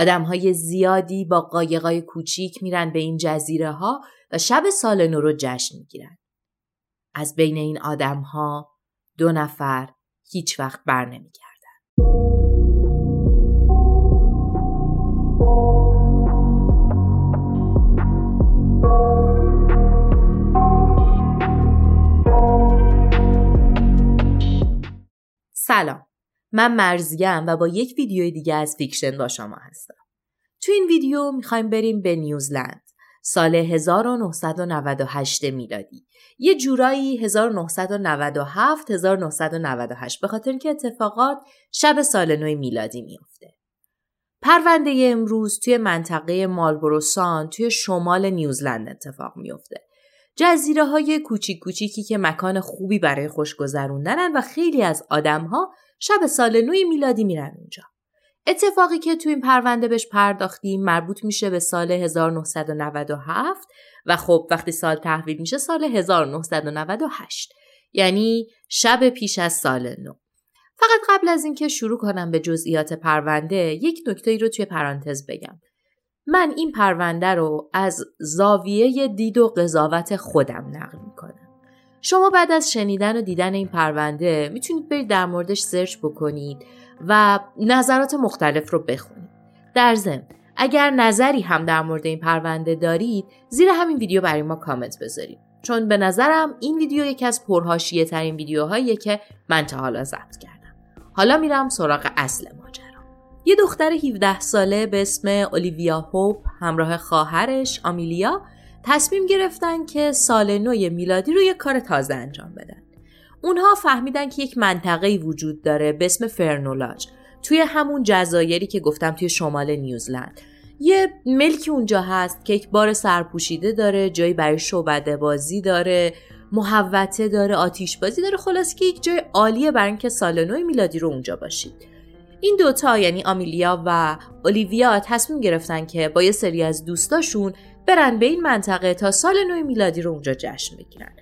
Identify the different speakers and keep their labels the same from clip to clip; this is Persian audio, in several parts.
Speaker 1: آدم های زیادی با قایقای کوچیک میرن به این جزیره ها و شب سال نو رو جشن می‌گیرن. از بین این آدم ها دو نفر هیچ وقت بر نمیگردن. سلام من مرضیه‌م و با یک ویدیو دیگه از فیکشن با شما هستم. تو این ویدیو می‌خوایم بریم به نیوزلند سال 1998 میلادی. یه جورایی 1997 1998 به خاطر اینکه اتفاقات شب سال نو میلادی میفته. پرونده امروز توی منطقه مارلبرو ساندز توی شمال نیوزلند اتفاق میفته. جزیره های کوچیک کوچیکی که مکان خوبی برای خوش گذروندنن و خیلی از آدم ها شب سال نوی میلادی میرن اونجا. اتفاقی که تو این پرونده بهش پرداختیم مربوط میشه به سال 1997 و خب وقتی سال تحویل میشه سال 1998 یعنی شب پیش از سال نو. فقط قبل از اینکه شروع کنم به جزئیات پرونده یک نکته ای رو توی پرانتز بگم. من این پرونده رو از زاویه دید و قضاوت خودم نقل. شما بعد از شنیدن و دیدن این پرونده می‌تونید برید در موردش سرچ بکنید و نظرات مختلف رو بخونید. در ضمن اگر نظری هم در مورد این پرونده دارید زیر همین ویدیو برای ما کامنت بذارید چون به نظرم این ویدیو یکی از پرهاشیه ترین ویدیوهاییه که من تا حالا ضبط کردم. حالا میرم سراغ اصل ماجرا. یه دختر 17 ساله به اسم اولیویا هوپ همراه خواهرش آمیلیا تصمیم گرفتن که سال نو میلادی رو یه کار تازه انجام بدن. اونها فهمیدن که یک منطقه وجود داره به اسم فرنولاج توی همون جزایری که گفتم توی شمال نیوزلند. یه ملکی اونجا هست که یک بار سرپوشیده داره، جایی برای شعبده بازی داره، محوته داره، آتیش بازی داره، خلاص که یک جای عالیه برای اینکه سال نو میلادی رو اونجا باشید. این دوتا یعنی آمیلیا و اولیویا تصمیم گرفتن که با یه سری از دوستاشون برن به این منطقه تا سال نو میلادی رو اونجا جشن بگیرن.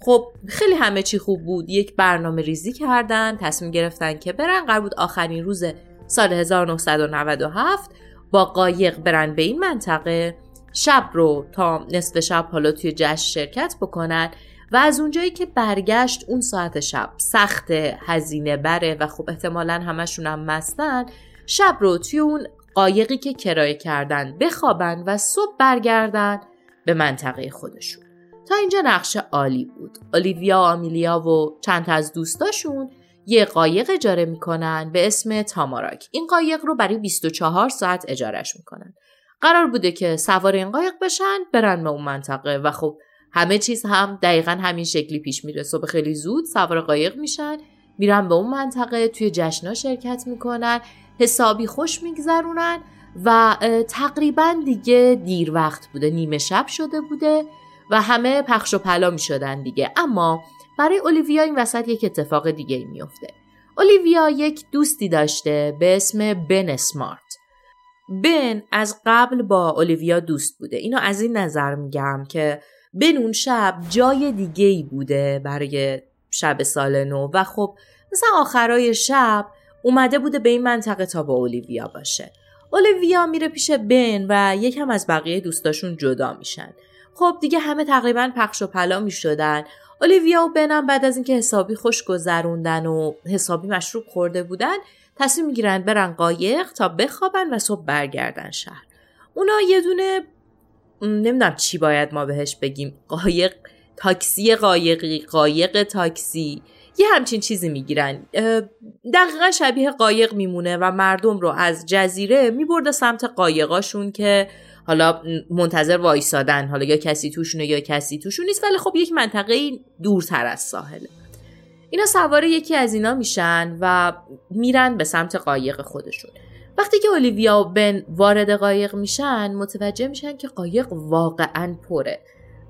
Speaker 1: خب خیلی همه چی خوب بود. یک برنامه ریزی کردن تصمیم گرفتن که برن. قرار بود آخرین روز سال 1997 با قایق برن به این منطقه. شب رو تا نصف شب حالا توی جشن شرکت بکنن و از اونجایی که برگشت اون ساعت شب. سخت هزینه بره و خب احتمالا همشون هم مستن. شب رو توی اون قایقی که کرایه کردن بخوابن و صبح برگردن به منطقه خودشون. تا اینجا نقشه عالی بود. اولیویا و آمیلیا و چند از دوستاشون یه قایق اجاره می‌کنن به اسم تاماراک. این قایق رو برای 24 ساعت اجارش می‌کنن. قرار بوده که سوار این قایق بشن برن به اون منطقه و خب همه چیز هم دقیقا همین شکلی پیش میره. صبح خیلی زود سوار قایق میشن میرن به اون منطقه توی جشنا شرکت می‌کنن. حسابی خوش میگذرونن و تقریبا دیگه دیر وقت بوده نیمه شب شده بوده و همه پخش و پلا می شدن دیگه. اما برای اولیویا این وسط یک اتفاق دیگه میفته اولیویا یک دوستی داشته به اسم بن سمارت بن از قبل با اولیویا دوست بوده. اینو از این نظر میگم که بن شب جای دیگه ای بوده برای شب سال نو. و خب مثلا آخرای شب اومده بوده به این منطقه تا با اولیویا باشه. اولیویا میره پیش بن و یکم از بقیه دوستاشون جدا میشن. خب دیگه همه تقریبا پخش و پلا می‌شدن. اولیویا و بنم بعد از اینکه حسابی خوش گذروندن و حسابی مشروب خورده بودن تصمیم می‌گیرن برن قایق تا بخوابن و صبح برگردن شهر. اونا یه دونه نمی‌دونم چی باید ما بهش بگیم قایق تاکسی قایقی قایق تاکسی. یه همچین چیزی می‌گیرن. دقیقا شبیه قایق میمونه و مردم رو از جزیره میبرده سمت قایقاشون که حالا منتظر وایسادن. حالا یا کسی توشونه یا کسی توشون نیست. ولی خب یک منطقه دورتر از ساحله اینا سوار یکی از اینا میشن و میرن به سمت قایق خودشون. وقتی که اولیویا و بن وارد قایق میشن متوجه میشن که قایق واقعا پره.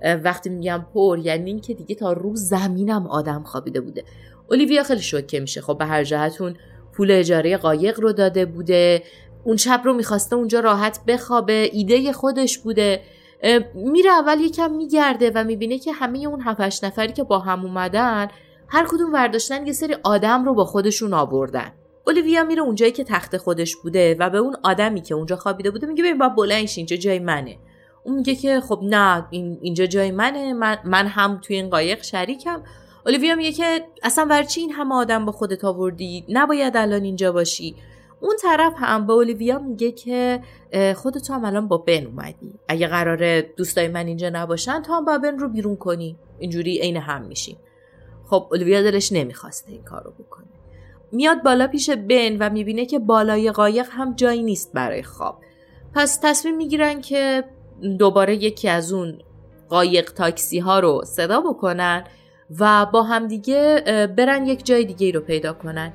Speaker 1: وقتی میگم پر یعنی اینکه دیگه تا رو زمینم آدم خوابیده بوده. اولیویا خیلی شوکه میشه. خب به هر جهتون پول اجاره قایق رو داده بوده. اون شب رو می‌خواسته اونجا راحت بخوابه. ایده خودش بوده. میره اول یکم میگرده و می‌بینه که همه اون هفتش نفری که با هم اومدن هر کدوم ورداشتن یه سری آدم رو با خودشون آوردن. اولیویا میره اونجایی که تخت خودش بوده و به اون آدمی که اونجا خوابیده بوده میگه ببین با بلنش اینجا جای منه. اون میگه که خب نه این اینجا جای منه من, من هم توی این قایق شریکم. اولیویا میگه که اصلا برای چی این همه آدم با خودت آوردی؟ نباید الان اینجا باشی. اون طرف هم به اولیویا میگه که خودت هم الان با بن اومدی. اگه قراره دوستای من اینجا نباشن تو هم با بن رو بیرون کنی. اینجوری عین هم میشیم. خب اولویا دلش نمی‌خواسته این کار رو بکنه. میاد بالا پیش بن و می‌بینه که بالای قایق هم جایی نیست برای خواب. پس تصمیم می‌گیرن که دوباره یکی از اون قایق تاکسی ها رو صدا بکنن و با همدیگه برن یک جای دیگه رو پیدا کنن.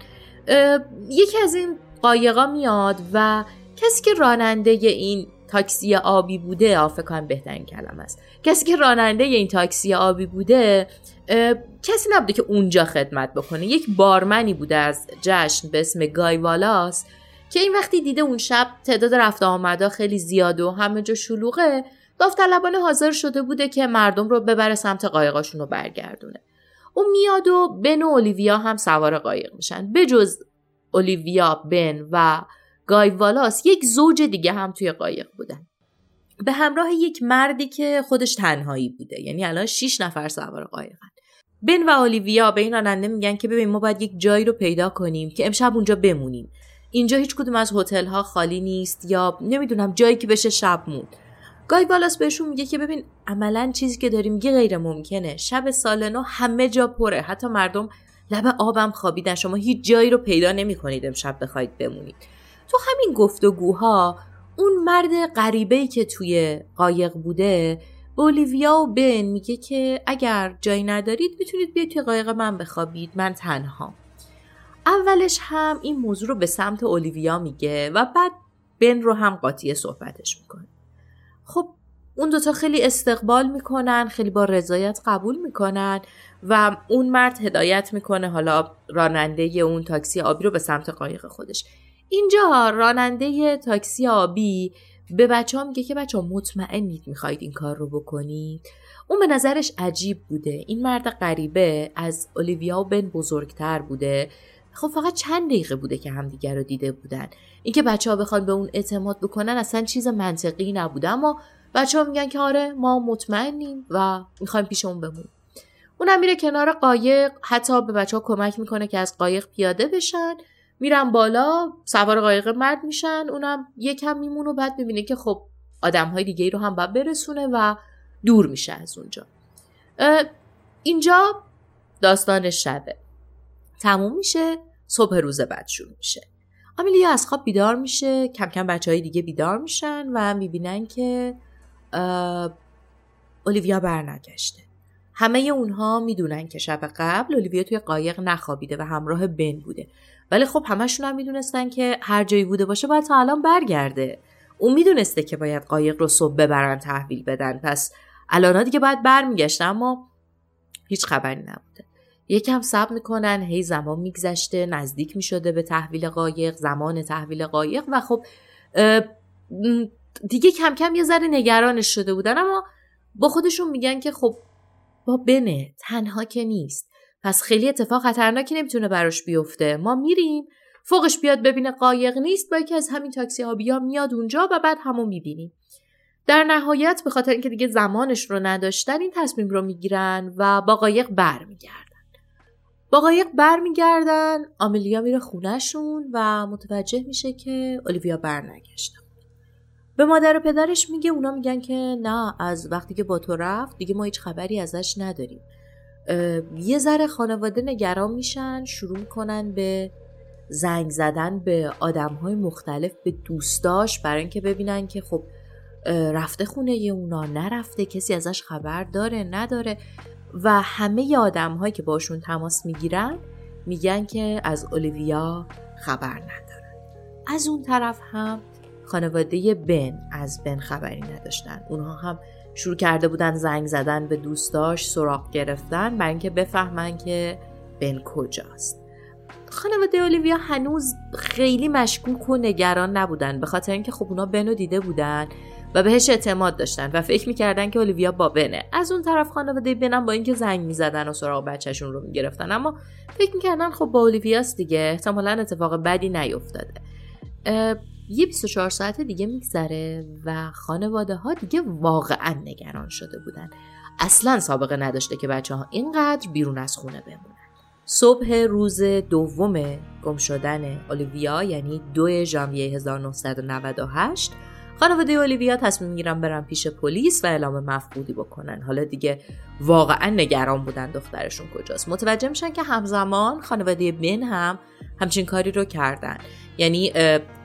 Speaker 1: یکی از این قایقا میاد و کسی که راننده این تاکسی آبی بوده آفکان بهترین کلم است. کسی که راننده این تاکسی آبی بوده کسی نبوده که اونجا خدمت بکنه. یک بارمنی بوده از جشن به اسم گای والاس که این وقتی دیده اون شب تعداد رفت آمدا خیلی زیاده و همه جا شلوغه داوطلبانه حاضر شده بوده که مردم رو ببره سمت قایقاشون رو برگردونه. اون میاد و بن و اولیویا هم سوار قایق میشن. بجز اولیویا بن و گای والاس یک زوج دیگه هم توی قایق بودن. به همراه یک مردی که خودش تنهایی بوده یعنی الان 6 نفر سوار قایقن. بن و اولیویا به این راننده میگن که ببین ما باید یک جایی رو پیدا کنیم که امشب اونجا بمونیم. اینجا هیچ کدوم از هتل ها خالی نیست یا نمی‌دونم جایی که بشه شب موند. گای والاس بهشون میگه که ببین عملا چیزی که داریم میگه غیر ممکنه. شب سال نو همه جا پره. حتی مردم لب آبم خوابیدن. شما هیچ جایی رو پیدا نمی‌کنید امشب بخواید بمونید. تو همین گفتگوها اون مرد غریبه که توی قایق بوده بولیویا و بن میگه که اگر جایی ندارید می‌تونید بیاید توی قایق من بخوابید. من تنها. اولش هم این موضوع رو به سمت اولیویا میگه و بعد بن رو هم قاطی صحبتش می‌کنه. خب اون دوتا خیلی استقبال می‌کنن خیلی با رضایت قبول می‌کنن و اون مرد هدایت می‌کنه حالا راننده اون تاکسی آبی رو به سمت قایق خودش. اینجا راننده تاکسی آبی به بچه میگه که بچه مطمئنید می‌خواید این کار رو بکنید. اون به نظرش عجیب بوده. این مرد غریبه از اولیویا و بن بزرگتر بوده. خب فقط چند دقیقه بوده که همدیگر رو دیده بودن. اینکه بچه ها بخوان به اون اعتماد بکنن اصلا چیز منطقی نبوده. اما بچه ها میگن که آره ما مطمئنیم و می‌خوایم پیش اون بمونیم. اونم میره کنار قایق حتی به بچه ها کمک می‌کنه که از قایق پیاده بشن. میرن بالا سوار قایق مرد میشن. اونم یکم میمونه و بعد می‌بینه که خب آدم های دیگه رو هم باید برسونه و دور میشه از اونجا. اینجا داستان شبه. تموم میشه صبح روز بعد شروع میشه. آمیلیا از خواب بیدار میشه کم کم بچه های دیگه بیدار میشن و می‌بینن که اولیویا برنگشته. همه اونها می‌دونن که شب قبل اولیویا توی قایق نخوابیده و همراه بن بوده. ولی خب همشون هم می‌دونستن که هر جایی بوده باشه باید تا الان برگرده. اون می‌دونسته که باید قایق رو صبح ببرن تحویل بدن. پس الان دیگه باید برمیگشته اما هیچ خبری نبوده. یکم صبر می‌کنن هی زمان میگذشته نزدیک می‌شده به تحویل قایق زمان تحویل قایق و خب دیگه کم کم یه ذره نگرانش شده بودن. اما با خودشون میگن که خب با بنه تنها که نیست. پس خیلی اتفاق خطرناکی نمی‌تونه براش بیفته. ما میریم فوقش بیاد ببینه قایق نیست با یکی از همین تاکسی ها بیا میاد اونجا و بعد همون می‌بینیم. در نهایت به خاطر اینکه دیگه زمانش رو نداشتن این تصمیم رو می‌گیرن و با قایق برمیگردن. با قایق برمیگردن آملیا میره خونهشون و متوجه میشه که اولیویا برنگشته. به مادر و پدرش میگه اونا میگن که نه از وقتی که با تو رفت دیگه ما هیچ خبری ازش نداریم. یه ذره خانواده نگران میشن شروع می‌کنن به زنگ زدن به آدم های مختلف به دوستاش برای اینکه ببینن که خب رفته خونه یه اونا نرفته کسی ازش خبر داره نداره. و همه آدم هایی که باشون تماس می‌گیرن میگن که از اولیویا خبر ندارن. از اون طرف هم خانواده بن از بن خبری نداشتن. اونها هم شروع کرده بودن زنگ زدن به دوستاش سراغ گرفتن برای اینکه بفهمن که بن کجاست. خانواده اولیویا هنوز خیلی مشکوک و نگران نبودن به خاطر اینکه خب اونا بنو دیده بودن. و بهش اعتماد داشتن و فکر می‌کردن که اولیویا با بنه از اون طرف خانواده بنم با اینکه زنگ می‌زدن و سراغ بچهشون رو می‌گرفتن. اما فکر می‌کردن خب با اولیویاست دیگه. احتمالا اتفاق بدی نیفتاده. یه 24 ساعت دیگه میگذره و خانواده ها دیگه واقعا نگران شده بودن. اصلا سابقه نداشته که بچه ها اینقدر بیرون از خونه بمونن. صبح روز دوم گم شدن اولیویا یعنی دو ژانویه 1998 خانواده اولیویا تصمیم می‌گیرن برن پیش پلیس و اعلام مفقودی بکنن. حالا دیگه واقعا نگران بودن دخترشون کجاست. متوجه میشن که همزمان خانواده بن هم همچین کاری رو کردن. یعنی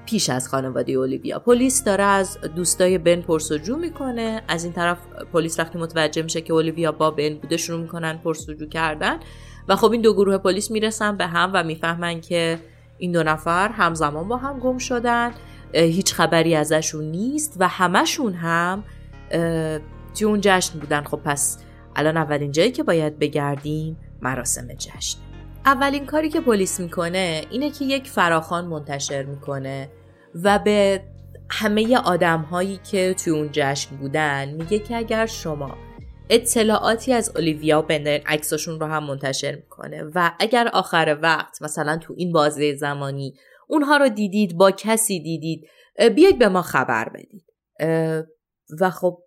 Speaker 1: پیش از خانواده اولیویا. پلیس داره از دوستای بن پرسجو می‌کنه. از این طرف پلیس وقتی متوجه میشه که اولیویا با بن بوده شروع می‌کنن پرسجو کردن و خب این دو گروه پلیس می‌رسن به هم و می‌فهمن که این دو نفر همزمان با هم گم شدن. هیچ خبری ازشون نیست و همشون هم توی اون جشن بودن. خب پس الان اولین جایی که باید بگردیم مراسم جشن. اولین کاری که پلیس می‌کنه اینه که یک فراخان منتشر می‌کنه و به همه آدم هایی که توی اون جشن بودن میگه که اگر شما اطلاعاتی از اولیویا بندرین عکساشون رو هم منتشر می‌کنه و اگر آخر وقت مثلا تو این بازه زمانی اونها رو دیدید با کسی دیدید. بیاید به ما خبر بدید. و خب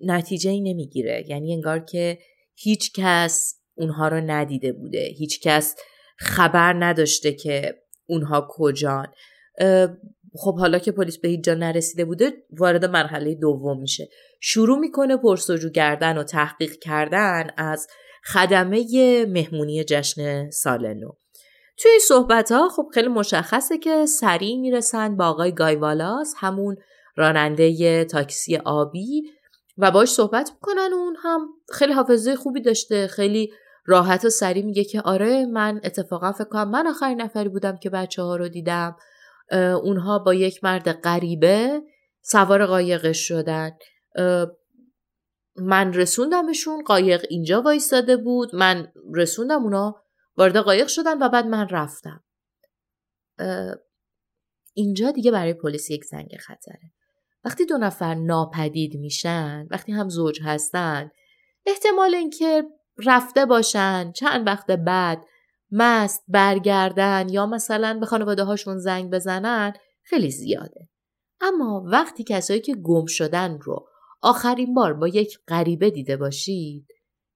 Speaker 1: نتیجه ای نمی‌گیره. یعنی انگار که هیچ کس اونها رو ندیده بوده. هیچ کس خبر نداشته که اونها کجان. خب حالا که پلیس به هیچ جا نرسیده بوده وارد مرحله دوم میشه. شروع می‌کنه پرسجو کردن و تحقیق کردن از خدمه مهمونی جشن سال نو. توی این صحبت ها خب خیلی مشخصه که سریع می‌رسن با آقای گایوالاس همون راننده تاکسی آبی و باش صحبت می‌کنن اون هم خیلی حافظه خوبی داشته خیلی راحت و سریع میگه که آره من اتفاقا فکر کنم من آخرین نفری بودم که بچه ها رو دیدم. اونها با یک مرد غریبه سوار قایقش شدن. من رسوندمشون قایق اینجا وایستاده بود من رسوندم اونا وارد قایق شدن و بعد من رفتم. اینجا دیگه برای پلیس یک زنگ خطره. وقتی دو نفر ناپدید میشن وقتی هم زوج هستن احتمال اینکه رفته باشن چند وقت بعد مست برگردن یا مثلا به خانواده هاشون زنگ بزنن خیلی زیاده. اما وقتی کسایی که گم شدن رو آخرین بار با یک غریبه دیده باشید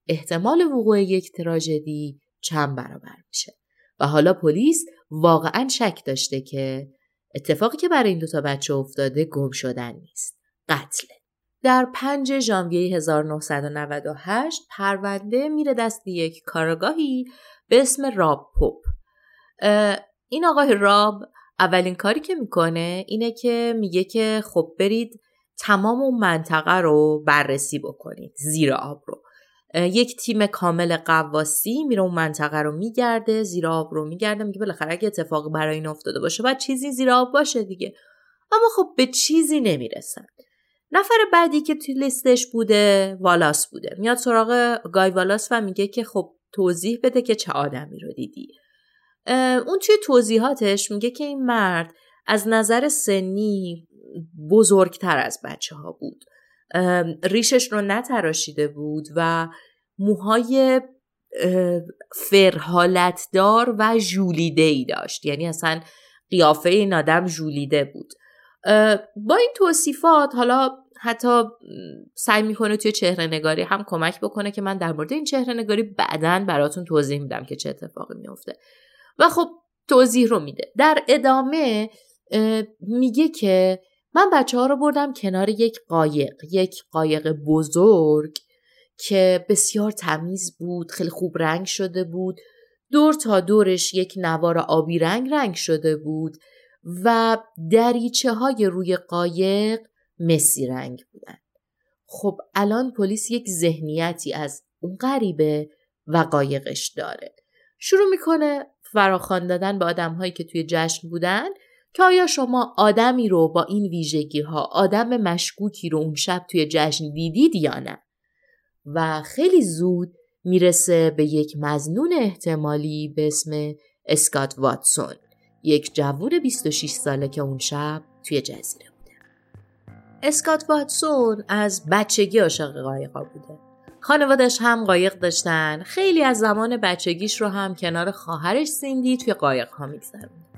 Speaker 1: احتمال وقوع یک تراژدی چند برابر میشه. و حالا پلیس واقعا شک داشته که اتفاقی که برای این دوتا بچه افتاده گم شدن نیست. قتله. در 5 ژانویه 1998 پرونده میره دست یک کارگاهی به اسم راب پوپ. این آقای راب اولین کاری که می‌کنه اینه که میگه که خب برید تمام اون منطقه رو بررسی بکنید زیر آب رو. یک تیم کامل قواسی میره اون منطقه رو میگرده زیر آب رو میگرده میگه بالاخره اگه اتفاقی برای این افتاده باشه باید چیزی زیر آب باشه دیگه. اما خب به چیزی نمی‌رسن. نفر بعدی که توی لیستش بوده والاس بوده. میاد سراغ گای والاس و میگه که خب توضیح بده که چه آدمی رو دیدی. اون توی توضیحاتش میگه که این مرد از نظر سنی بزرگتر از بچه ها بود. ریشش رو نتراشیده بود و موهای فرحالتدار و جولیده ای داشت. یعنی اصلا قیافه این آدم جولیده بود. با این توصیفات حالا حتی سعی می‌کنه توی چهره نگاری هم کمک بکنه که من در مورد این چهره نگاری بعدا براتون توضیح میدم که چه اتفاقی میفته و خب توضیح رو میده. در ادامه میگه که من بچه ها رو بردم کنار یک قایق یک قایق بزرگ که بسیار تمیز بود خیلی خوب رنگ شده بود. دور تا دورش یک نوار آبی رنگ رنگ شده بود و دریچه های روی قایق مسی رنگ بودن. خب الان پلیس یک ذهنیتی از اون غریبه و قایقش داره. شروع می‌کنه فراخوان دادن به آدم هایی که توی جشن بودن. که آیا شما آدمی رو با این ویژگی ها آدم مشکوکی رو اون شب توی جشن دیدید یا نه؟ و خیلی زود می‌رسه به یک مزنون احتمالی به اسم اسکات واتسون یک جوون 26 ساله که اون شب توی جزیره بوده. اسکات واتسون از بچگی عاشق قایقا بوده. خانوادش هم قایق داشتن خیلی از زمان بچگیش رو هم کنار خواهرش سیندی توی قایق ها میگذرون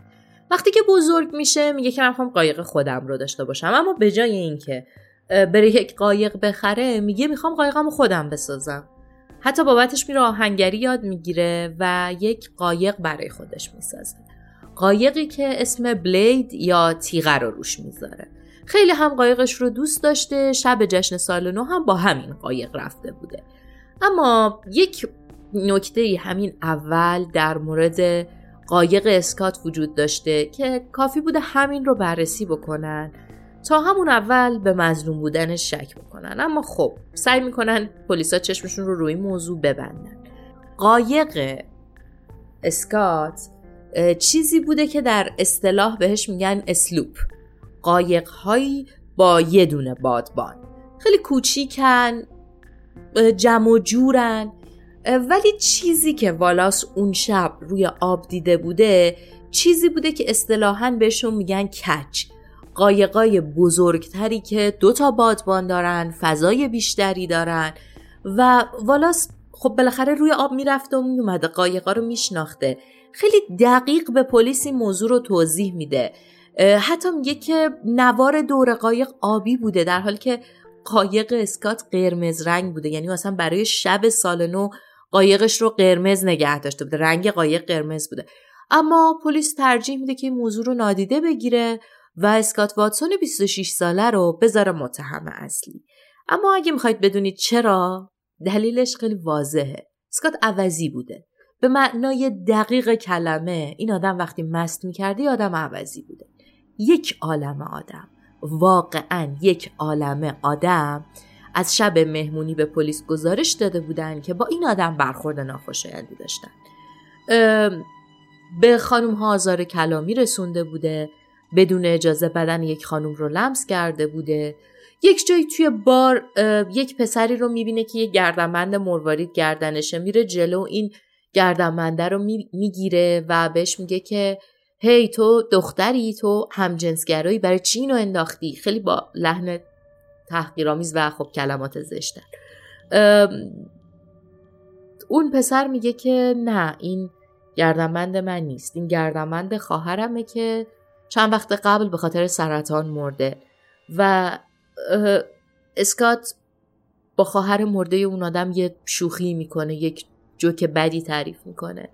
Speaker 1: وقتی که بزرگ میشه میگه که من می‌خوام قایق خودم رو داشته باشم. اما به جای اینکه بره یک قایق بخره میگه می‌خوام قایقم خودم بسازم. حتی بابتش میره آهنگری یاد می‌گیره و یک قایق برای خودش می‌سازه. قایقی که اسم بلید یا تیغه رو روش می‌ذاره. خیلی هم قایقش رو دوست داشته شب جشن سال نو هم با همین قایق رفته بوده. اما یک نکته همین اول در مورد قایق اسکات وجود داشته که کافی بوده همین رو بررسی بکنن. تا همون اول به مظلوم بودنش شک بکنن. اما خب سعی می‌کنن پلیسا چشمشون رو روی موضوع ببندن. قایق اسکات چیزی بوده که در اصطلاح بهش میگن اسلوپ. قایق هایی با یه دونه بادبان. خیلی کوچیکن جمع و جورن. ولی چیزی که والاس اون شب روی آب دیده بوده چیزی بوده که اصطلاحا بهشون میگن کچ قایقای بزرگتری که دو تا بادبان دارن فضای بیشتری دارن و والاس خب بالاخره روی آب می‌رفته و میومده قایقا رو میشناخته. خیلی دقیق به پلیس این موضوع رو توضیح میده. حتی میگه که نوار دور قایق آبی بوده در حالی که قایق اسکات قرمز رنگ بوده یعنی مثلا برای شب سال نو قایقش رو قرمز نگه داشته بوده رنگ قایق قرمز بوده. اما پلیس ترجیح میده که این موضوع رو نادیده بگیره و اسکات واتسون 26 ساله رو بذاره متهم اصلی. اما اگه می‌خواید بدونید چرا دلیلش خیلی واضحه. اسکات عوضی بوده. به معنای دقیق کلمه این آدم وقتی مست می‌کرده آدم عوضی بوده. یک عالم آدم واقعا یک عالم آدم از شب مهمونی به پلیس گزارش داده بودن که با این آدم برخورد ناخوشایندی داشتن. به خانم ها آزار کلامی رسونده بوده بدون اجازه بدن یک خانم رو لمس کرده بوده. یک جایی توی بار یک پسری رو می‌بینه که یک گردنبند مروارید گردنشه میره جلو این گردنبنده رو می‌گیره و بهش میگه که هی تو دختری تو همجنسگرایی برای چی اینو انداختی؟ خیلی با لحن تحقیرآمیز و خب کلمات زشتن. اون پسر میگه که نه این گردنبند من نیست. این گردنبند خواهرمه که چند وقت قبل به خاطر سرطان مرده. و اسکات با خواهر مرده اون آدم یه شوخی می‌کنه یک جوک بدی تعریف می‌کنه.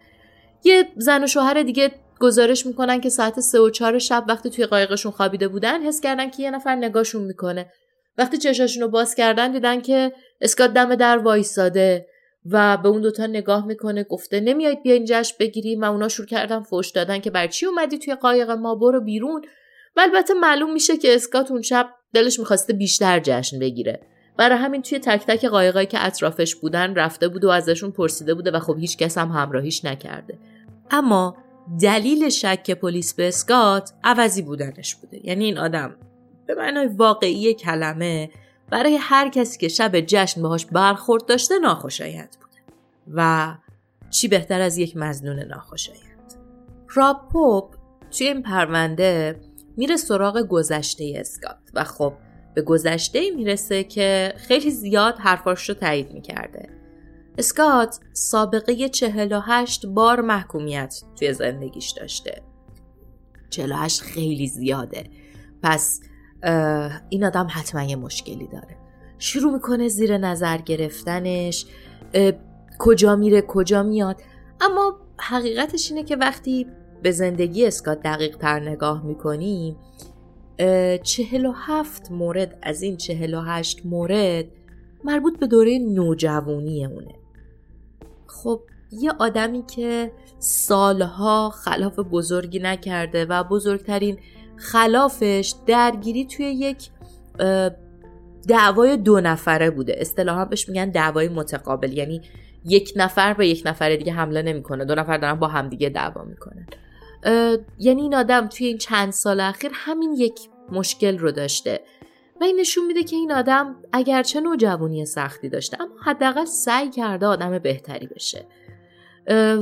Speaker 1: یه زن و شوهر دیگه گزارش می‌کنن که ساعت سه و چهار شب وقتی توی قایقشون خوابیده بودن حس کردن که یه نفر نگاهشون می‌کنه. وقتی چشاشون رو باز کردن دیدن که اسکات دم در وایساده و به اون دوتا نگاه می‌کنه گفته نمیاید بیاین جشن بگیریم. و اونا شروع کردن فوش دادن که بر چی اومدی توی قایق ما؟ برو بیرون. و البته معلوم میشه که اسکات اون شب دلش می‌خواسته بیشتر جشن بگیره. برای همین توی تک تک قایقایی که اطرافش بودن رفته بود و ازشون پرسیده بوده و خب هیچ کس هم همراهیش نکرده. اما دلیل شک پلیس به اسکات عوضی بودنش بوده. یعنی این آدم به معنای واقعی کلمه برای هر کسی که شب جشن باهاش برخورد داشته ناخوشایند بوده و چی بهتر از یک مزنون ناخوشایند. راب پوپ توی این پرونده میره سراغ گذشته اسکات و خب به گذشته می‌رسه که خیلی زیاد حرفاش رو تایید می‌کرده. اسکات سابقه 48 بار محکومیت توی زندگیش داشته. 48 خیلی زیاده. پس این آدم حتما یه مشکلی داره. شروع می‌کنه زیر نظر گرفتنش کجا میره کجا میاد. اما حقیقتش اینه که وقتی به زندگی اسکات دقیق تر نگاه می‌کنیم چهل و هفت مورد از این چهل و هشت مورد مربوط به دوره نوجوانی اونه. خب یه آدمی که سالها خلاف بزرگی نکرده و بزرگترین خلافش درگیری توی یک دعوای دو نفره بوده. اصطلاحا بهش میگن دعوای متقابل. یعنی یک نفر به یک نفر دیگه حمله نمی‌کنه. دو نفر دارن با همدیگه دعوا می‌کنن. یعنی این آدم توی این چند سال اخیر همین یک مشکل رو داشته. و این نشون میده که این آدم اگرچه نوجوانی سختی داشته اما حداقل سعی کرده آدم بهتری بشه.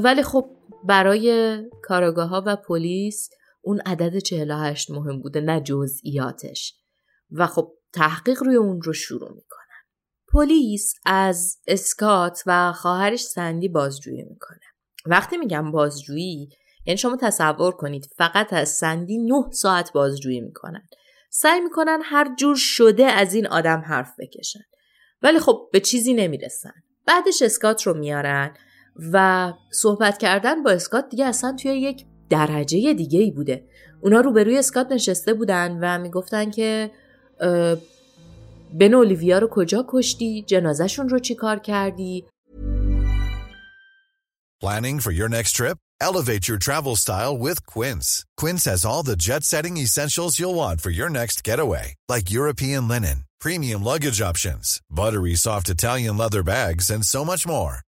Speaker 1: ولی خب برای کاراگاه ها و پلیس اون عدد 48 مهم بوده نه جزئیاتش. و خب تحقیق روی اون رو شروع می‌کنن پلیس از اسکات و خواهرش سندی بازجویی می‌کنه. وقتی میگم بازجویی یعنی شما تصور کنید فقط از سندی نه ساعت بازجویی می‌کنن. سعی می‌کنن هر جور شده از این آدم حرف بکشن. ولی خب به چیزی نمی‌رسن. بعدش اسکات رو میارن و صحبت کردن با اسکات دیگه اصلا توی یک درجه دیگه ای بوده اونا روبروی اسکات نشسته بودن و می‌گفتن که بن اولیویا رو کجا کشتی جنازهشون رو چی کار کردی
Speaker 2: Planning for your next trip? Elevate your travel style with Quince. Quince has all the jet-setting essentials you'll want for your next getaway, like European linen, premium luggage options, buttery soft Italian leather bags, and so much more.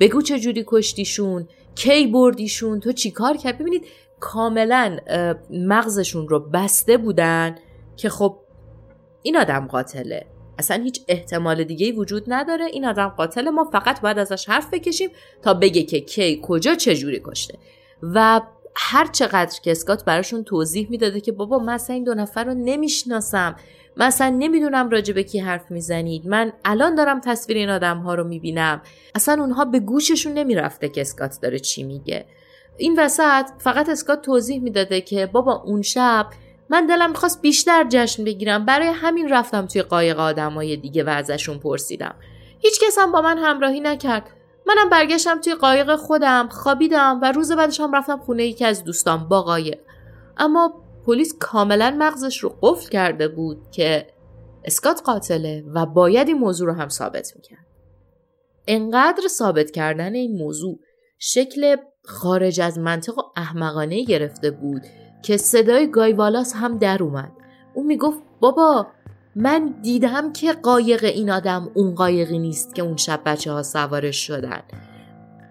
Speaker 1: بگو چه جوری کشتیشون کی بردیشون تو چیکار کرد ببینید کاملا مغزشون رو بسته بودن که خب این آدم قاتله. اصلا هیچ احتمال دیگه وجود نداره. این آدم قاتل ما فقط باید ازش حرف بکشیم تا بگه که کی کجا چجوری کشته. و هر چقدر که اسکات براشون توضیح می‌داده که بابا من اصلا این دو نفر رو نمی‌شناسم. من اصلا نمی‌دونم راجع به کی حرف می‌زنید. من الان دارم تصویر این آدم ها رو می‌بینم. اصلا اونها به گوششون نمی‌رفته که اسکات داره چی میگه. این وسط فقط اسکات توضیح می‌داده که بابا اون شب من دلم می‌خواست بیشتر جشن بگیرم. برای همین رفتم توی قایق آدمای دیگه و ازشون پرسیدم. هیچ کس هم با من همراهی نکرد. منم برگشتم توی قایق خودم خوابیدم و روز بعدش هم رفتم خونه یکی از دوستان با قایق. اما پلیس کاملا مغزش رو قفل کرده بود که اسکات قاتله و باید این موضوع رو هم ثابت می‌کرد. انقدر ثابت کردن این موضوع شکل خارج از منطق و احمقانه گرفته بود که صدای گایوالاس هم در اومد. او می‌گفت بابا من دیدم که قایق این آدم اون قایقی نیست که اون شب بچه ها سوارش شدن.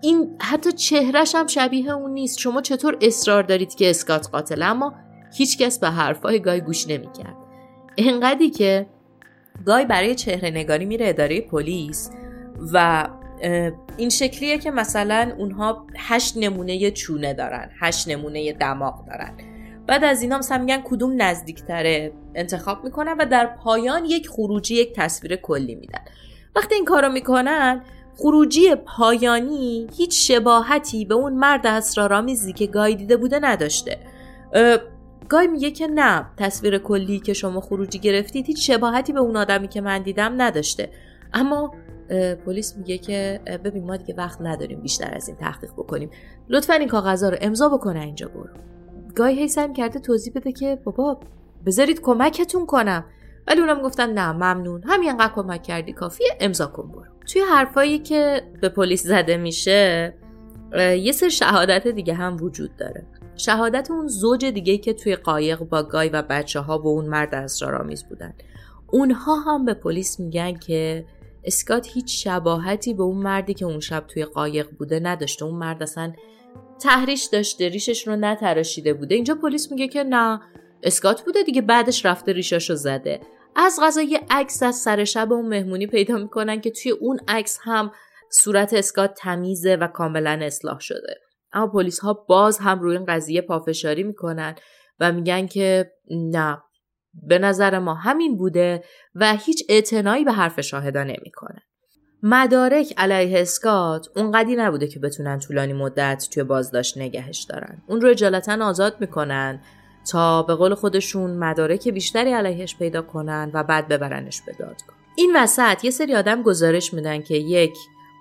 Speaker 1: این حتی چهرش هم شبیه اون نیست. شما چطور اصرار دارید که اسکات قاتل اما هیچکس به حرفای گای گوش نمی‌کرد. انقدری که گای برای چهره نگاری میره اداره پلیس و این شکلیه که مثلا اونها هشت نمونه چونه دارن هشت نمونه دماغ دارن. بعد از اینا مثلا میگن کدوم نزدیکتره انتخاب می‌کنن و در پایان یک خروجی یک تصویر کلی میدن. وقتی این کارو می‌کنن خروجی پایانی هیچ شباهتی به اون مرد اسرارآمیزی که گای دیده بوده نداشته. گای میگه که نه تصویر کلی که شما خروجی گرفتید هیچ شباهتی به اون آدمی که من دیدم نداشته. اما پلیس میگه که ببین ما دیگه وقت نداریم بیشتر از این تحقیق بکنیم. لطفا این کاغذها رو امضا بکنه اینجا برو. گای هی سعی کرده توضیح بده که بابا بذارید کمکتون کنم. ولی اونم گفتن نه ممنون. همین کمک کردی کافیه. امضا کن برو. توی حرفایی که به پلیس زده میشه یه سر شهادت دیگه هم وجود داره. شهادت اون زوج دیگه که توی قایق با گای و بچه ها با اون مرد اسرارآمیز بودن. اونها هم به پلیس میگن که اسکات هیچ شباهتی به اون مردی که اون شب توی قایق بوده نداشته. اون مرد اصلا تحریش داشته ریشش رو نتراشیده بوده. اینجا پلیس میگه که نه اسکات بوده دیگه بعدش رفته ریشاشو زده. از غذا یه عکس از سر شب اون مهمونی پیدا می‌کنن که توی اون عکس هم صورت اسکات تمیزه و کاملا اصلاح شده. اما پلیس ها باز هم روی این قضیه پافشاری می‌کنن و میگن که نه به نظر ما همین بوده و هیچ اعتنایی به حرف شاهدا نمی‌کنه. مدارک علیه اسکات اونقدی نبوده که بتونن طولانی مدت توی بازداشت نگهش دارن. اون رو اجالتا آزاد می‌کنن تا به قول خودشون مدارک بیشتری علیهش پیدا کنن و بعد ببرنش به دادگاه. این وسط یه سری آدم گزارش میدن که یک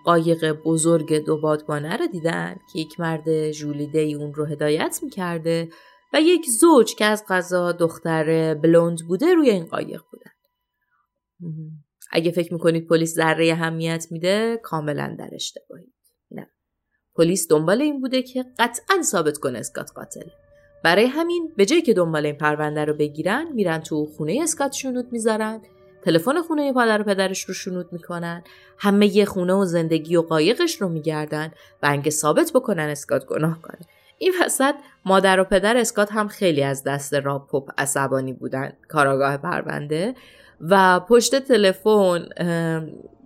Speaker 1: قایق بزرگ دو بادبانه رو دیدن که یک مرد جولیده اون رو هدایت می‌کرده و یک زوج که از غذا دختر بلوند بوده روی این قایق بودن. اگه فکر می‌کنید پلیس ذره اهمیت میده کاملا در اشتباهید. نه. پلیس دنبال این بوده که قطعا ثابت کنه اسکات قاتله. برای همین به جایی که دنبال این پرونده رو بگیرن میرن تو خونه اسکات شنود می‌ذارن تلفن خونه پدر و پدرش رو شنود می‌کنن. همه یه خونه و زندگی و قایقش رو میگردن و انگه ثابت بکنن اسکات گناه کنه. این وسط مادر و پدر اسکات هم خیلی از دست راب پاپ عصبانی بودن. کاراگاه پرونده. و پشت تلفن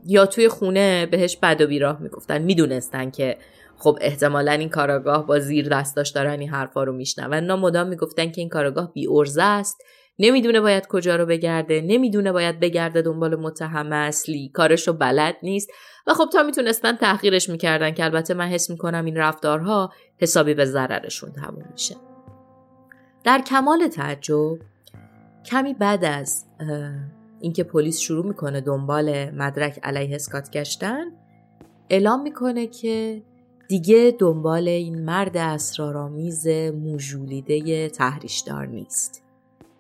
Speaker 1: یا توی خونه بهش بد و بیراه می‌گفتن. می‌دونستن که خب احتمالا این کاراگاه با زیر دستاش دارن این حرفا رو میشنون. اینا مدام می‌گفتن که این کاراگاه بی ارزه است. نمی‌دونه باید کجا رو بگرده نمی‌دونه باید بگرده دنبال متهم اصلی کارش رو بلد نیست. و خب تا می‌تونستن تحقیرش می‌کردن که البته من حس می‌کنم این رفتارها حسابی به ضررشون تموم میشه. در کمال تعجب کمی بعد از اینکه پلیس شروع می‌کنه دنبال مدرک علیه اسکات گشتن اعلام می‌کنه که دیگه دنبال این مرد اسرارآمیز موجولیده تحریشدار نیست.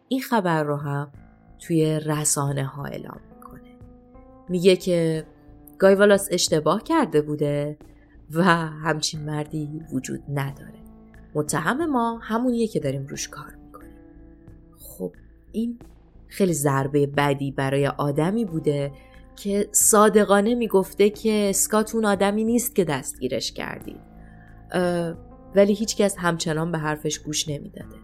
Speaker 1: این خبر رو هم توی رسانه ها اعلام می‌کنه. میگه که گایوالاس اشتباه کرده بوده و همچین مردی وجود نداره. متهم ما همونیه که داریم روش کار می‌کنیم. خب این خیلی ضربه بدی برای آدمی بوده که صادقانه می‌گفته که اسکات اون آدمی نیست که دستگیرش کردید ولی هیچکس همچنان به حرفش گوش نمی‌داده.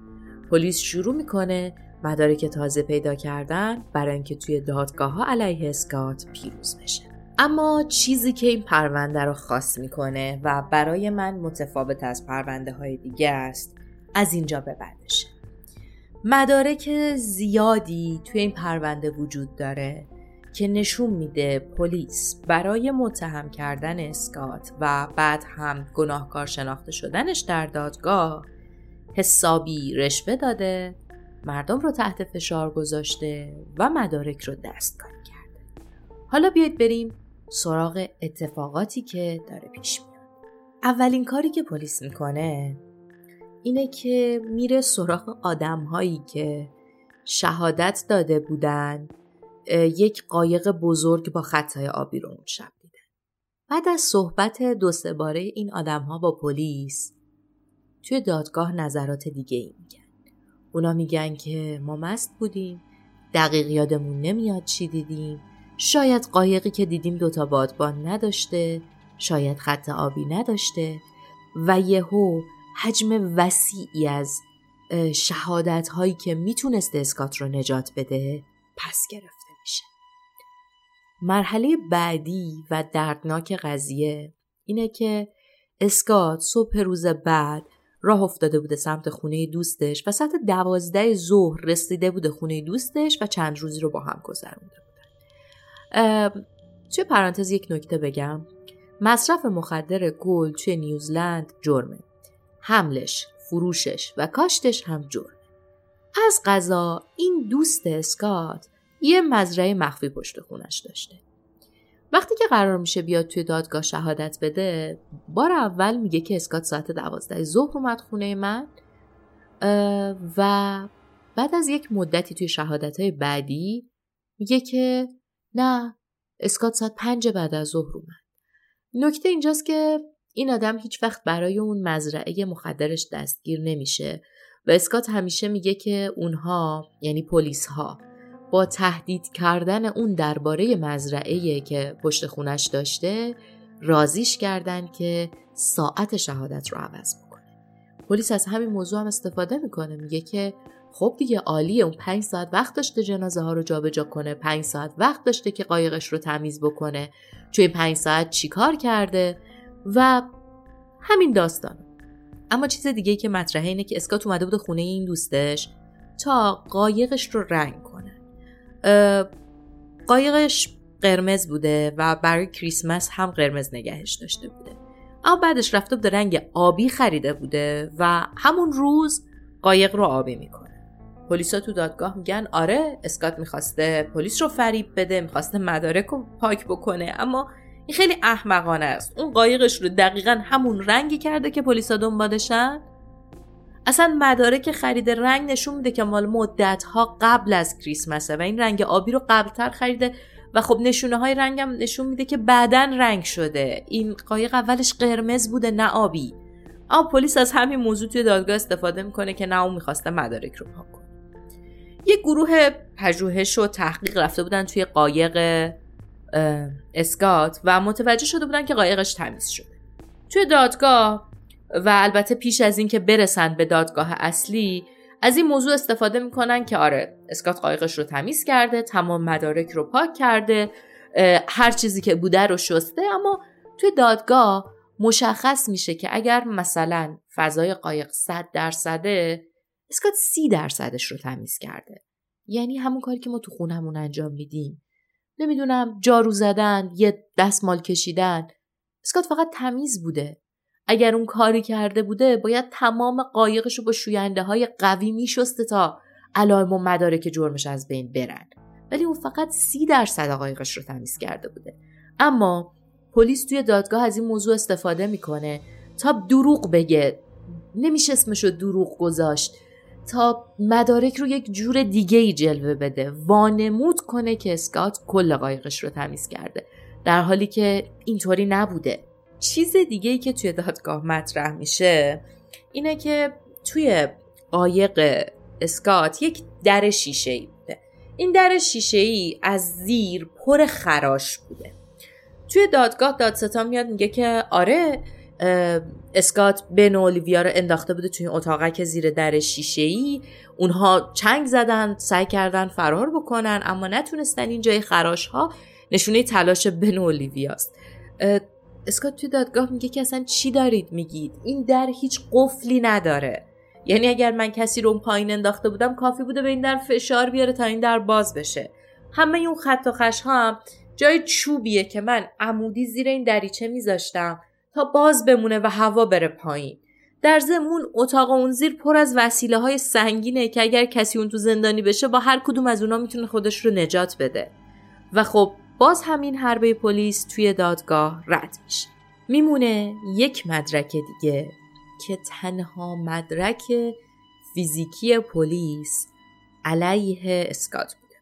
Speaker 1: پلیس شروع می‌کنه مدارک تازه پیدا کردن برای اینکه توی دادگاه ها علیه اسکات پیروز بشه. اما چیزی که این پرونده رو خاص می‌کنه و برای من متفاوت از پرونده های دیگه است از اینجا به بعدشه مدارک زیادی توی این پرونده وجود داره که نشون میده پلیس برای متهم کردن اسکات و بعد هم گناهکار شناخته شدنش در دادگاه حسابی رشوه داده مردم رو تحت فشار گذاشته و مدارک رو دستکاری کرده. حالا بیاید بریم سراغ اتفاقاتی که داره پیش میاد. اولین کاری که پلیس می‌کنه اینه که میره سراغ آدم هایی که شهادت داده بودن یک قایق بزرگ با خطای آبی رو اون شب دیدن بعد از صحبت دو سه باره این آدم ها با پلیس توی دادگاه نظرات دیگه ای میگن. اونا میگن که ما مست بودیم. دقیق یادمون نمیاد چی دیدیم. شاید قایقی که دیدیم دوتا بادبان نداشته. شاید خط آبی نداشته. و یهو حجم وسیعی از شهادت هایی که می‌تونست اسکات رو نجات بده پس گرفته میشه. مرحله بعدی و دردناک قضیه اینه که اسکات صبح روز بعد راه افتاده بوده سمت خونه دوستش و ساعت دوازده ظهر رسیده بوده خونه دوستش و چند روزی رو با هم گذرونده بودن توی پرانتز یک نکته بگم. مصرف مخدر گل توی نیوزلند جرمه. حملش فروشش و کاشتش هم جرمه. از قضا این دوست اسکات یه مزرعه مخفی پشت خونش داشته. وقتی که قرار میشه بیاد توی دادگاه شهادت بده بار اول میگه که اسکات ساعت دوازده ظهر اومد خونه من و بعد از یک مدتی توی شهادت های بعدی میگه که نه اسکات ساعت پنج بعد از ظهر اومد. نکته اینجاست که این آدم هیچ وقت برای اون مزرعه مخدرش دستگیر نمیشه و اسکات همیشه میگه که اونها یعنی پلیس ها با تهدید کردن اون درباره مزرعه که پشت خونش داشته رازیش کردن که ساعت شهادت رو عوض بکنه. پلیس از همین موضوع هم استفاده می‌کنه میگه که خب دیگه عالیه اون پنج ساعت وقت داشته جنازه ها رو جابجا کنه پنج ساعت وقت داشته که قایقش رو تمیز بکنه. توی پنج ساعت چیکار کرده؟ و همین داستان. اما چیز دیگه که مطرحه اینه که اسکات اومده بود خونه این دوستش تا قایقش رو رنگ قایقش قرمز بوده و برای کریسمس هم قرمز نگهش داشته بوده. اما بعدش رفته بوده رنگ آبی خریده بوده و همون روز قایق رو آبی می‌کنه. پلیسا تو دادگاه میگن آره اسکات می‌خواسته پلیس رو فریب بده می‌خواسته مدارک رو پاک بکنه اما این خیلی احمقانه است. اون قایقش رو دقیقا همون رنگی کرده که پلیسا دنبالشن. اصلا مدارک خرید رنگ نشون میده که مال مدت ها قبل از کریسمسه و این رنگ آبی رو قبلتر خریده و خب نشونه های رنگم نشون میده که بعدا رنگ شده. این قایق اولش قرمز بوده نه آبی. اما پلیس از همین موضوع توی دادگاه استفاده می‌کنه که نه اون می‌خواسته مدارک رو پاک کنه. یک گروه پژوهش و تحقیق رفته بودن توی قایق اسکات و متوجه شده بودن که قایقش تمیز شده. توی دادگاه و البته پیش از اینکه برسن به دادگاه اصلی از این موضوع استفاده می‌کنن که آره اسکات قایقش رو تمیز کرده تمام مدارک رو پاک کرده هر چیزی که بوده رو شسته اما توی دادگاه مشخص میشه که اگر مثلا فضای قایق 100 درصده اسکات سی درصدش رو تمیز کرده. یعنی همون کاری که ما تو خونمون انجام میدیم. نمی‌دونم جارو زدن یه دستمال کشیدن اسکات فقط تمیز بوده. اگر اون کاری کرده بوده باید تمام قایقش رو با شوینده های قوی میشسته تا علائم و مدارک جرمش از بین برن. ولی اون فقط سی درصد قایقش رو تمیز کرده بوده. اما پلیس توی دادگاه از این موضوع استفاده می‌کنه تا دروغ بگه. نمیشه اسمشو دروغ گذاشت. تا مدارک رو یک جور دیگه ای جلوه بده. وانمود کنه که اسکات کل قایقش رو تمیز کرده. در حالی که اینطوری نبوده. چیز دیگه ای که توی دادگاه مطرح میشه اینه که توی قایق اسکات یک در شیشه ای بوده. این در شیشه ای از زیر پر خراش بوده. توی دادگاه دادستا میاد میگه که آره اسکات بن اولیویا رو انداخته بوده توی اتاقک زیر در شیشه ای اونها چنگ زدن سعی کردن فرار بکنن اما نتونستن این جای خراش ها نشونه تلاش بن اولیویاست اسکات توی دادگاه میگه که اصلا چی دارید میگید؟ این در هیچ قفلی نداره. یعنی اگر من کسی رو اون پایین انداخته بودم کافی بوده به این در فشار بیاره تا این در باز بشه. همه اون خط و خش هم جای چوبیه که من عمودی زیر این دریچه میذاشتم تا باز بمونه و هوا بره پایین. در زمون اتاق اون زیر پر از وسیله های سنگینه که اگر کسی اون تو زندانی بشه با هر کدوم از اونا می‌تونه خودش رو نجات بده. و خب باز همین حربه پلیس توی دادگاه رد میشه. میمونه یک مدرک دیگه که تنها مدرک فیزیکی پلیس علیه اسکات بوده.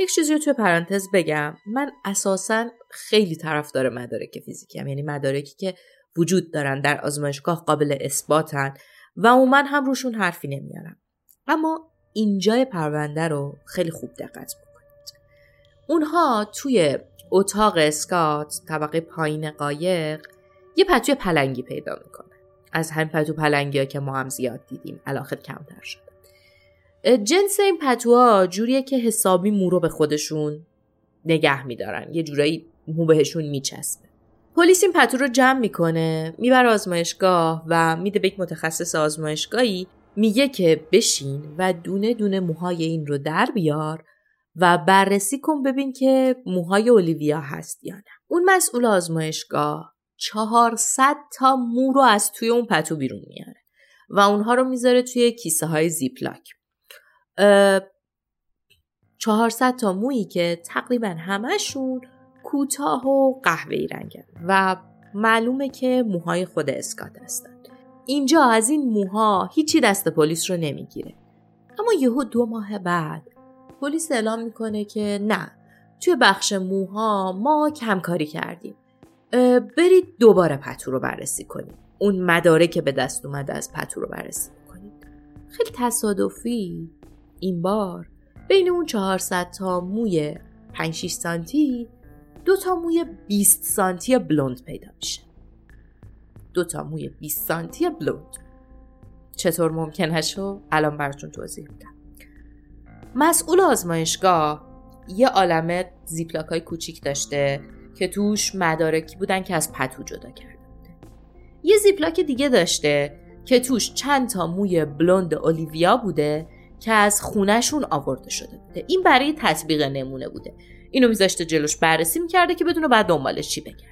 Speaker 1: یک چیزی رو توی پرانتز بگم. من اساسا خیلی طرفدار مدارک فیزیکی هم. یعنی مدارکی که وجود دارن در آزمایشگاه قابل اثباتن و من هم روشون حرفی نمیارم اما اینجای پرونده رو خیلی خوب دقت اونها توی اتاق اسکات طبقه پایین قایق یه پتوی پلنگی پیدا می‌کنه. از همین پتو پلنگی ها که ما هم زیاد دیدیم الاخر کمتر شده. جنس این پتوها جوریه که حسابی مو رو به خودشون نگه میدارن. یه جورایی مو بهشون میچسبه. پلیس این پتو رو جمع می‌کنه می‌بره آزمایشگاه و میده به یک متخصص آزمایشگاهی میگه که بشین و دونه دونه موهای این رو در بیار و بررسی کن ببین که موهای اولیویا هست یا نه. اون مسئول آزمایشگاه 400 تا مو رو از توی اون پتو بیرون میاره و اونها رو می‌ذاره توی کیسه های زیپلاک 400 تا مویی که تقریبا همشون کوتاه و قهوه‌ای رنگن و معلومه که موهای خود اسکات هستن. اینجا از این موها هیچی دست پلیس رو نمی‌گیره. اما یهو دو ماه بعد پلیس اعلام می‌کنه که نه توی بخش موها ما کمکاری کردیم. برید دوباره پتو رو بررسی کنید. اون مداره که به دست اومده از پتو رو بررسی کنید خیلی تصادفی. این بار بین اون 400 تا موی 5 6 سانتی دو تا موی 20 سانتی بلوند پیدا میشه. دو تا موی 20 سانتی بلوند. چطور ممکنه شو؟ الان براتون توضیح میدم. مسئول آزمایشگاه. یه عالمه زیپلاک های کوچیک داشته که توش مدارکی بودن که از پتو جدا کرده یه زیپلاک دیگه داشته که توش چند تا موی بلوند اولیویا بوده که از خونهشون آورده شده بوده. این برای تطبیق نمونه بوده. اینو میذاشته جلوش بررسی می‌کرده که بدونه بعد دنبالش چی بگرده.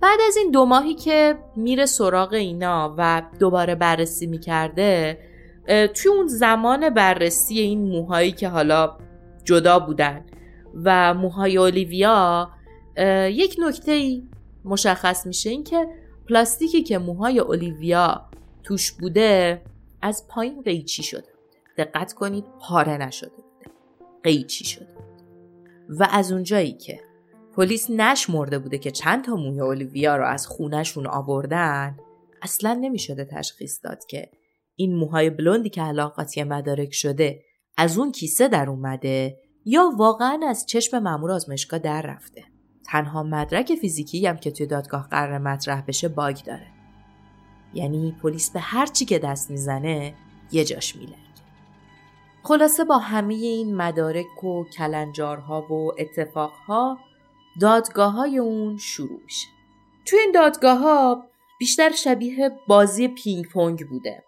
Speaker 1: بعد از این دو ماهی که میره سراغ اینا و دوباره بررسی می‌کرده توی اون زمان بررسی این موهایی که حالا جدا بودن و موهای اولیویا یک نکته مشخص میشه این که پلاستیکی که موهای اولیویا توش بوده از پایین قیچی شده. دقت کنید پاره نشده بوده. قیچی شده. و از اونجایی که پلیس نشمرده بوده که چند تا موی اولیویا رو از خونهشون آوردن اصلا نمی‌شده تشخیص داد که این موهای بلوندی که علاقاتی مدارک شده از اون کیسه در اومده یا واقعا از چشم مامور آزمایشگاه در رفته؟ تنها مدرک فیزیکی هم که توی دادگاه قرار مطرح بشه باگ داره. یعنی پلیس به هر چی که دست می‌زنه یه جاش میلنگه. خلاصه با همه این مدارک و کلنجارها و اتفاقها دادگاه های اون شروع میشه. توی این دادگاه ها بیشتر شبیه بازی پینگ پونگ بوده.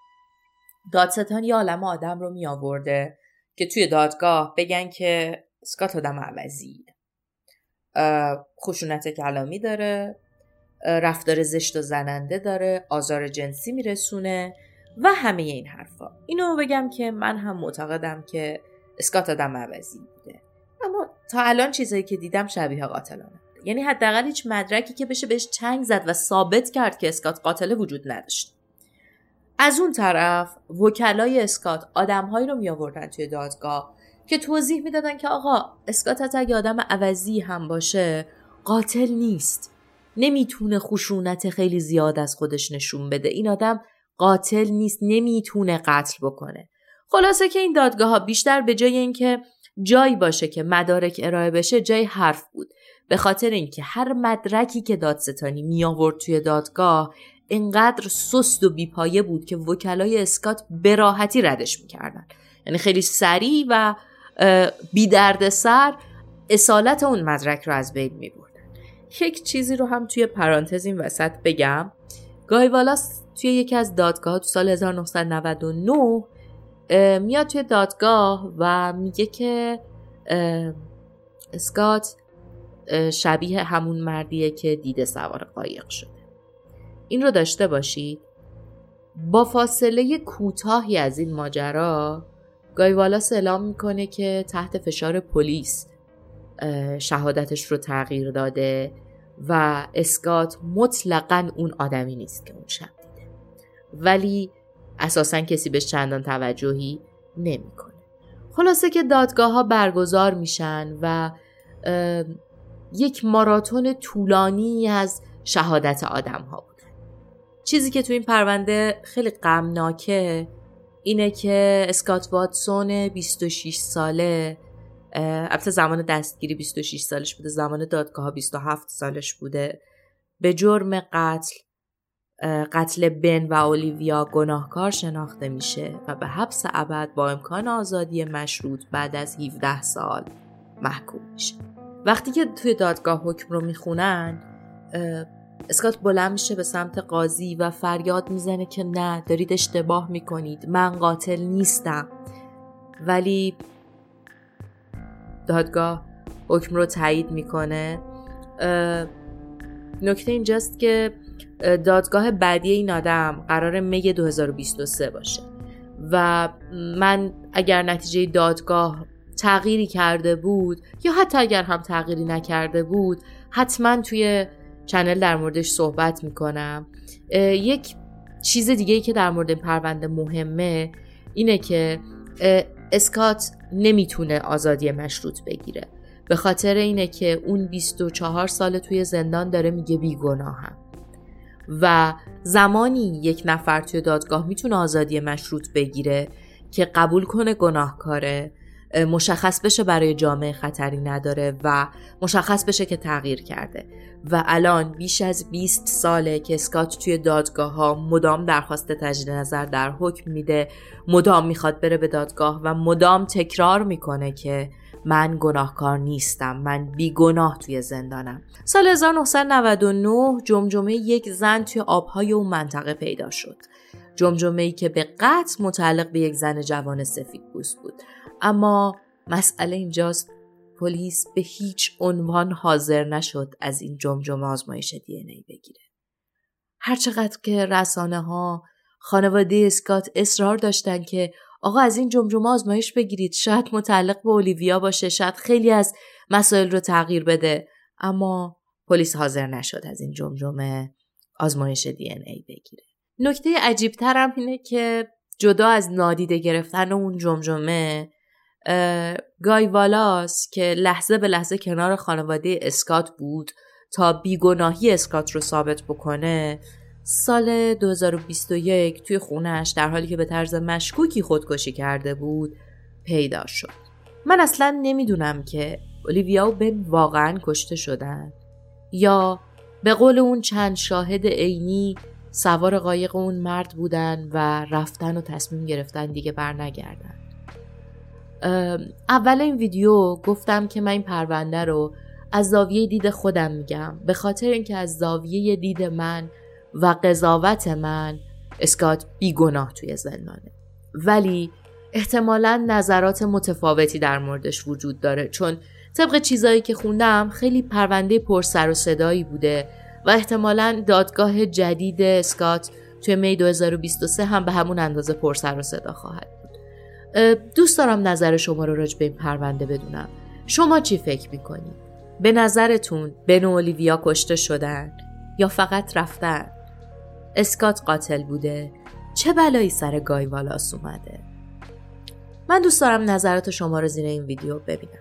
Speaker 1: دادستان یه عالم آدم رو می آورده که توی دادگاه بگن که اسکات آدم عوضی خشونت کلامی داره رفتار زشت و زننده داره آزار جنسی میرسونه و همه این حرفا. اینو بگم که من هم معتقدم که اسکات آدم عوضی بوده. اما تا الان چیزایی که دیدم شبیه قاتلانه. یعنی حداقل هیچ مدرکی که بشه بهش چنگ زد و ثابت کرد که اسکات قاتله وجود نداشت. از اون طرف وکلای اسکات آدمهایی رو می آوردن توی دادگاه که توضیح می‌دادن که آقا اسکات حتی اگه آدم عوضی هم باشه قاتل نیست. نمی‌تونه خشونت خیلی زیاد از خودش نشون بده. این آدم قاتل نیست نمی‌تونه قتل بکنه. خلاصه که این دادگاه ها بیشتر به جای اینکه جایی باشه که مدارک ارائه بشه جای حرف بود. به خاطر اینکه هر مدرکی که دادستانی می آورد توی دادگاه انقدر سست و بیپایه بود که وکلای اسکات به راحتی ردش می‌کردن. یعنی خیلی سریع و بی درد سر اصالت اون مدرک رو از بین می. یک چیزی رو هم توی پرانتز این وسط بگم. گای والاس توی یکی از دادگاه تو سال 1999 میاد توی دادگاه و میگه که اسکات شبیه همون مردیه که دیده سوار قایق شده این رو داشته باشید. با فاصله کوتاهی از این ماجرا گایوالاس اعلام می‌کنه که تحت فشار پلیس شهادتش رو تغییر داده و اسکات مطلقا اون آدمی نیست که اون شب دیده. ولی اساسا کسی بهش چندان توجهی نمی‌کنه. خلاصه که دادگاه ها برگزار میشن و یک ماراتون طولانی از شهادت آدم ها بودن چیزی که تو این پرونده خیلی غمناکه اینه که اسکات واتسون 26 ساله البته زمان دستگیری 26 سالش بوده زمان دادگاه 27 سالش بوده. به جرم قتل قتل بن و اولیویا گناهکار شناخته میشه و به حبس ابد با امکان آزادی مشروط بعد از 17 سال محکوم میشه. وقتی که توی دادگاه حکم رو می‌خونن اسکات بلند میشه به سمت قاضی و فریاد می‌زنه که نه دارید اشتباه می‌کنید. من قاتل نیستم. ولی دادگاه حکم رو تایید می‌کنه. نکته اینجاست که دادگاه بعدی این آدم قرار می 2023 باشه. و من اگر نتیجه دادگاه تغییری کرده بود یا حتی اگر هم تغییری نکرده بود حتما توی چنل در موردش صحبت می‌کنم. یک چیز دیگه ای که در مورد این پرونده مهمه اینه که اسکات نمی‌تونه آزادی مشروط بگیره. به خاطر اینه که اون 24 سال توی زندان داره میگه بیگناهم. و زمانی یک نفر توی دادگاه می‌تونه آزادی مشروط بگیره که قبول کنه گناهکاره مشخص بشه برای جامعه خطری نداره و مشخص بشه که تغییر کرده. و الان بیش از 20 ساله که اسکات توی دادگاه ها مدام درخواست تجدید نظر در حکم میده. مدام می‌خواد بره به دادگاه و مدام تکرار می‌کنه که من گناهکار نیستم من بیگناه توی زندانم. سال 1999 جمجمه یک زن توی آبهای اون منطقه پیدا شد. جمجمه ای که به قطع متعلق به یک زن جوان سفید بود. اما مسئله اینجاست پلیس به هیچ عنوان حاضر نشد از این جمجمه آزمایش دی ای بگیره. هرچقدر که رسانه ها خانواده اسکات اصرار داشتن که آقا از این جمجمه آزمایش بگیرید شاید متعلق به اولیویا باشه شاید خیلی از مسائل رو تغییر بده. اما پلیس حاضر نشد از این جمجمه آزمایش دی ای بگیره. نکته عجیب ترم اینه که جدا از نادیده گرفتن اون جمجمه گای والاس که لحظه به لحظه کنار خانواده اسکات بود تا بیگناهی اسکات رو ثابت بکنه سال 2021 توی خونش در حالی که به طرز مشکوکی خودکشی کرده بود پیدا شد. من اصلا نمی‌دونم که اولیویا و بن واقعا کشته شدن یا به قول اون چند شاهد عینی سوار قایق اون مرد بودن و رفتن و تصمیم گرفتن دیگه برنگردن. اول این ویدیو گفتم که من این پرونده رو از زاویه دید خودم میگم. به خاطر اینکه از زاویه دید من و قضاوت من اسکات بیگناه توی زندانه. ولی احتمالا نظرات متفاوتی در موردش وجود داره. چون طبق چیزایی که خوندم خیلی پرونده پر سر و صدایی بوده و احتمالا دادگاه جدید اسکات توی می 2023 هم به همون اندازه پر سر و صدا خواهد دوست دارم نظر شما رو راجع به این پرونده بدونم. شما چی فکر می‌کنید؟ به نظرتون بن اولیویا کشته شدن یا فقط رفتن؟ اسکات قاتل بوده. چه بلایی سر گای والاس اومده؟ من دوست دارم نظرات شما رو زیر این ویدیو ببینم.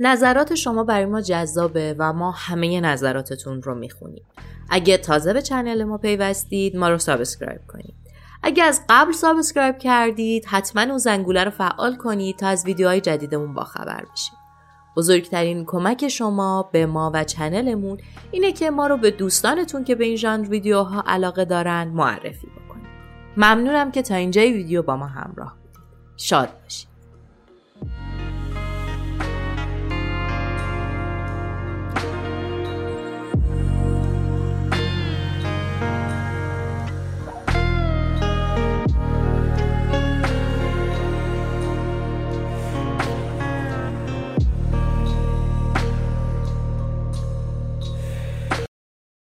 Speaker 1: نظرات شما برای ما جذابه و ما همه نظراتتون رو می‌خونیم. اگه تازه به channel ما پیوستید ما رو subscribe کنید. اگه از قبل subscribe کردید حتما اون زنگوله رو فعال کنید تا از ویدیوهای جدیدمون باخبر بشید بزرگترین کمک شما به ما و channel مون اینه که ما رو به دوستانتون که به این ژانر ویدیوها علاقه دارن معرفی بکنید. ممنونم که تا اینجای ویدیو با ما همراه بودید. شاد باشید.